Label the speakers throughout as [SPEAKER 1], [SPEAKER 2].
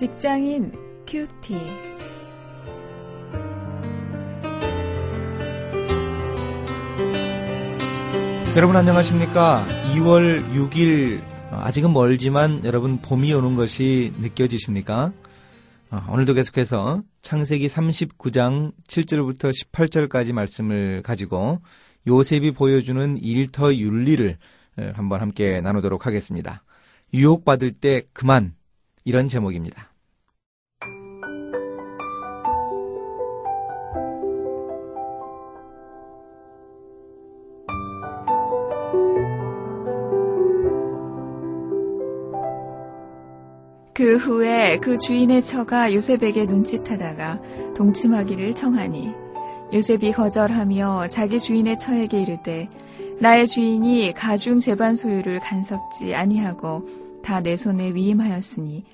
[SPEAKER 1] 직장인 큐티.
[SPEAKER 2] 여러분 안녕하십니까? 2월 6일 아직은 멀지만 여러분 봄이 오는 것이 느껴지십니까? 어, 오늘도 계속해서 창세기 39장 7절부터 18절까지 말씀을 가지고 요셉이 보여주는 일터 윤리를 한번 함께 나누도록 하겠습니다. 유혹받을 때 그만 이런 제목입니다.
[SPEAKER 1] 그 후에 그 주인의 처가 요셉에게 눈짓하다가 동침하기를 청하니 요셉이 거절하며 자기 주인의 처에게 이르되 나의 주인이 가중 재반 소유를 간섭지 아니하고 다 내 손에 위임하였으니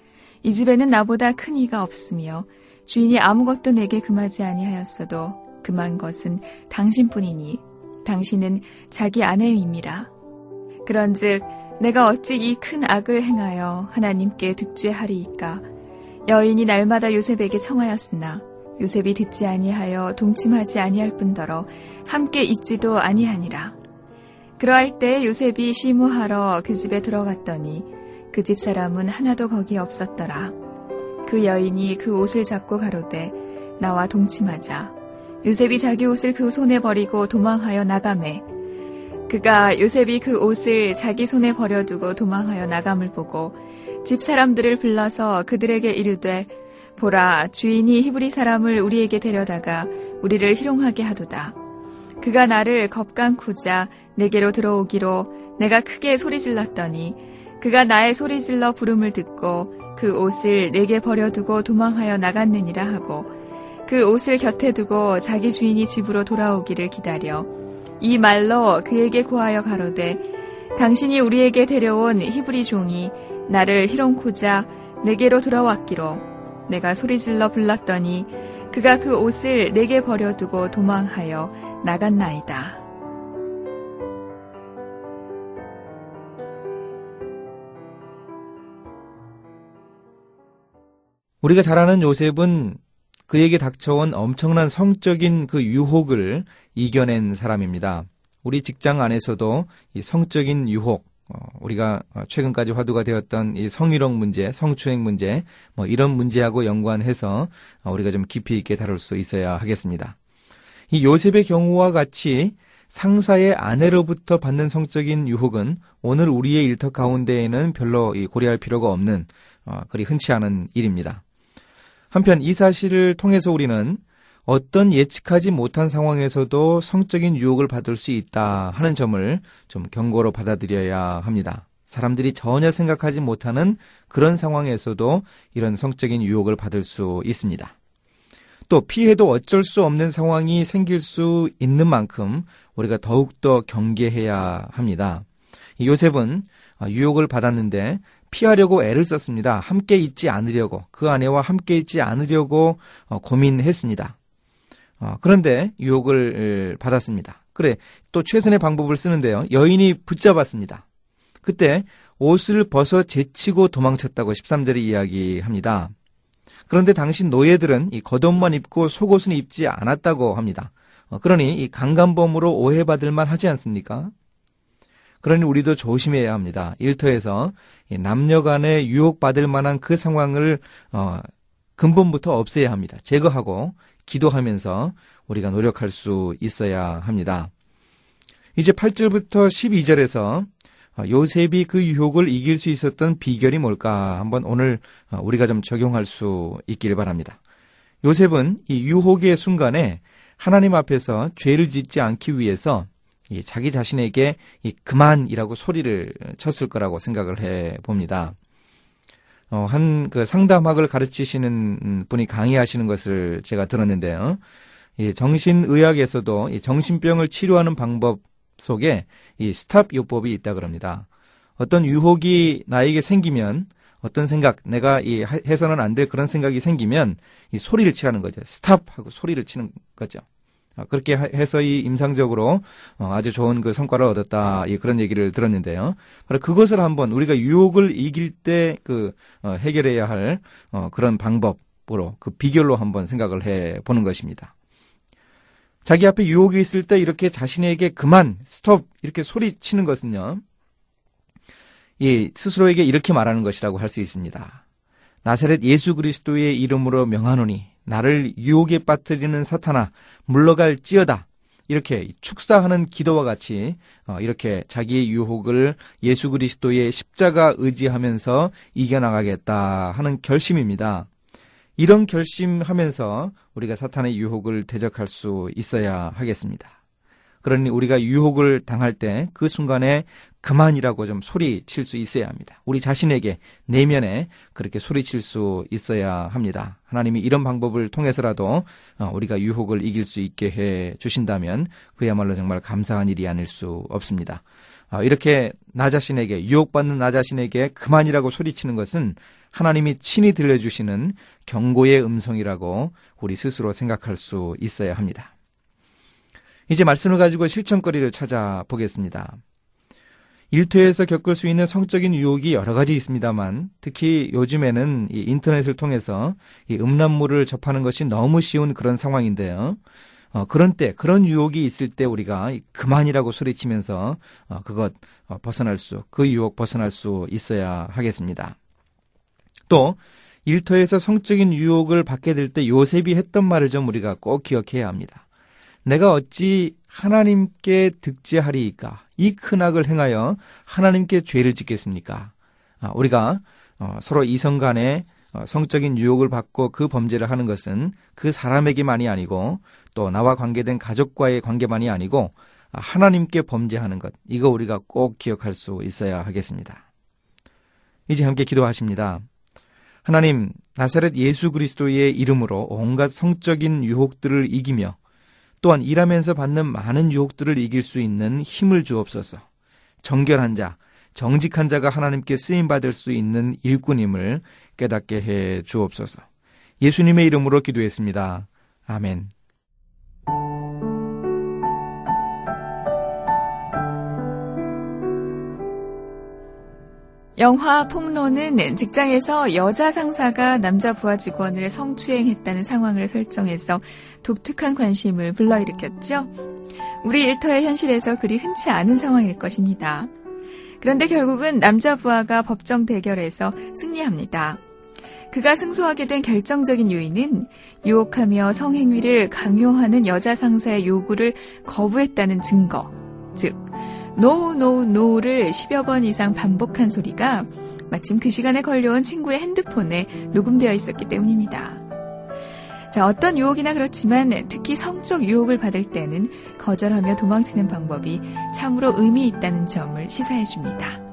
[SPEAKER 1] 이 집에는 나보다 큰 이가 없으며 주인이 아무것도 내게 금하지 아니하였어도 금한 것은 당신뿐이니 당신은 자기 아내임이라. 그런즉 내가 어찌 이 큰 악을 행하여 하나님께 득죄하리이까? 여인이 날마다 요셉에게 청하였으나 요셉이 듣지 아니하여 동침하지 아니할 뿐더러 함께 있지도 아니하니라. 그러할 때 요셉이 시무하러 그 집에 들어갔더니 그 집 사람은 하나도 거기에 없었더라. 그 여인이 그 옷을 잡고 가로되 나와 동침하자. 요셉이 자기 옷을 그 손에 버리고 도망하여 나가매 그가 요셉이 그 옷을 자기 손에 버려두고 도망하여 나감을 보고 집 사람들을 불러서 그들에게 이르되 보라 주인이 히브리 사람을 우리에게 데려다가 우리를 희롱하게 하도다. 그가 나를 겁간코자 내게로 들어오기로 내가 크게 소리 질렀더니 그가 나의 소리 질러 부름을 듣고 그 옷을 내게 버려두고 도망하여 나갔느니라 하고 그 옷을 곁에 두고 자기 주인이 집으로 돌아오기를 기다려 이 말로 그에게 고하여 가로되 당신이 우리에게 데려온 히브리 종이 나를 희롱코자 내게로 돌아왔기로 내가 소리질러 불렀더니 그가 그 옷을 내게 버려두고 도망하여 나갔나이다.
[SPEAKER 2] 우리가 잘 아는 요셉은 그에게 닥쳐온 엄청난 성적인 그 유혹을 이겨낸 사람입니다. 우리 직장 안에서도 이 성적인 유혹, 어, 우리가 최근까지 화두가 되었던 이 성희롱 문제, 성추행 문제, 뭐 이런 문제하고 연관해서 우리가 좀 깊이 있게 다룰 수 있어야 하겠습니다. 이 요셉의 경우와 같이 상사의 아내로부터 받는 성적인 유혹은 오늘 우리의 일터 가운데에는 별로 고려할 필요가 없는 어, 그리 흔치 않은 일입니다. 한편 이 사실을 통해서 우리는 어떤 예측하지 못한 상황에서도 성적인 유혹을 받을 수 있다 하는 점을 좀 경고로 받아들여야 합니다. 사람들이 전혀 생각하지 못하는 그런 상황에서도 이런 성적인 유혹을 받을 수 있습니다. 또 피해도 어쩔 수 없는 상황이 생길 수 있는 만큼 우리가 더욱더 경계해야 합니다. 요셉은 유혹을 받았는데 피하려고 애를 썼습니다. 함께 있지 않으려고 그 아내와 함께 있지 않으려고 어, 고민했습니다. 어, 그런데 유혹을 받았습니다. 그래 또 최선의 방법을 쓰는데요. 여인이 붙잡았습니다. 그때 옷을 벗어 제치고 도망쳤다고 13절이 이야기합니다. 그런데 당신 노예들은 이 겉옷만 입고 속옷은 입지 않았다고 합니다. 어, 그러니 이 강간범으로 오해받을 만 하지 않습니까? 그러니 우리도 조심해야 합니다. 일터에서 남녀 간에 유혹받을 만한 그 상황을 어, 근본부터 없애야 합니다. 제거하고 기도하면서 우리가 노력할 수 있어야 합니다. 이제 8절부터 12절에서 어, 요셉이 그 유혹을 이길 수 있었던 비결이 뭘까 한번 오늘 어, 우리가 좀 적용할 수 있기를 바랍니다. 요셉은 이 유혹의 순간에 하나님 앞에서 죄를 짓지 않기 위해서 자기 자신에게 그만이라고 소리를 쳤을 거라고 생각을 해 봅니다. 어, 한 그 상담학을 가르치시는 분이 강의하시는 것을 제가 들었는데요. 이 정신의학에서도 이 정신병을 치료하는 방법 속에 이 stop 요법이 있다 그럽니다. 어떤 유혹이 나에게 생기면 어떤 생각, 내가 이 해서는 안 될 그런 생각이 생기면 이 소리를 치라는 거죠. stop 하고 소리를 치는 거죠. 어, 그렇게 하- 해서 이 임상적으로 어, 아주 좋은 그 성과를 얻었다 이 그런 얘기를 들었는데요. 바로 그것을 한번 우리가 유혹을 이길 때 그 해결해야 할 어, 그런 방법으로 그 비결로 한번 생각을 해 보는 것입니다. 자기 앞에 유혹이 있을 때 이렇게 자신에게 그만 스톱 이렇게 소리치는 것은요. 이 스스로에게 이렇게 말하는 것이라고 할 수 있습니다. 나사렛 예수 그리스도의 이름으로 명하노니 나를 유혹에 빠뜨리는 사탄아 물러갈 찌어다. 이렇게 축사하는 기도와 같이 어, 이렇게 자기의 유혹을 예수 그리스도의 십자가 의지하면서 이겨나가겠다 하는 결심입니다. 이런 결심하면서 우리가 사탄의 유혹을 대적할 수 있어야 하겠습니다. 그러니 우리가 유혹을 당할 때 그 순간에 그만이라고 좀 소리칠 수 있어야 합니다. 우리 자신에게 내면에 그렇게 소리칠 수 있어야 합니다. 하나님이 이런 방법을 통해서라도 어, 우리가 유혹을 이길 수 있게 해 주신다면 그야말로 정말 감사한 일이 아닐 수 없습니다. 어, 이렇게 나 자신에게 유혹받는 나 자신에게 그만이라고 소리치는 것은 하나님이 친히 들려주시는 경고의 음성이라고 우리 스스로 생각할 수 있어야 합니다. 이제 말씀을 가지고 실천거리를 찾아보겠습니다. 일터에서 겪을 수 있는 성적인 유혹이 여러 가지 있습니다만 특히 요즘에는 이 인터넷을 통해서 이 음란물을 접하는 것이 너무 쉬운 그런 상황인데요. 어, 그런 때, 그런 유혹이 있을 때 우리가 그만이라고 소리치면서 어, 그것 어, 벗어날 수, 그 유혹 벗어날 수 있어야 하겠습니다. 또 일터에서 성적인 유혹을 받게 될 때 요셉이 했던 말을 좀 우리가 꼭 기억해야 합니다. 내가 어찌 하나님께 득지하리이까? 이 큰 악을 행하여 하나님께 죄를 짓겠습니까? 아, 우리가 어, 서로 이성 간에 어, 성적인 유혹을 받고 그 범죄를 하는 것은 그 사람에게만이 아니고 또 나와 관계된 가족과의 관계만이 아니고 아, 하나님께 범죄하는 것 이거 우리가 꼭 기억할 수 있어야 하겠습니다. 이제 함께 기도하십니다. 하나님 나사렛 예수 그리스도의 이름으로 온갖 성적인 유혹들을 이기며 또한 일하면서 받는 많은 유혹들을 이길 수 있는 힘을 주옵소서. 정결한 자, 정직한 자가 하나님께 쓰임 받을 수 있는 일꾼임을 깨닫게 해 주옵소서. 예수님의 이름으로 기도했습니다. 아멘.
[SPEAKER 1] 영화 폭로는 직장에서 여자 상사가 남자 부하 직원을 성추행했다는 상황을 설정해서 독특한 관심을 불러일으켰죠. 우리 일터의 현실에서 그리 흔치 않은 상황일 것입니다. 그런데 결국은 남자 부하가 법정 대결에서 승리합니다. 그가 승소하게 된 결정적인 요인은 유혹하며 성행위를 강요하는 여자 상사의 요구를 거부했다는 증거, 즉 no no no를 10여 번 이상 반복한 소리가 마침 그 시간에 걸려온 친구의 핸드폰에 녹음되어 있었기 때문입니다. 자, 어떤 유혹이나 그렇지만 특히 성적 유혹을 받을 때는 거절하며 도망치는 방법이 참으로 의미 있다는 점을 시사해 줍니다.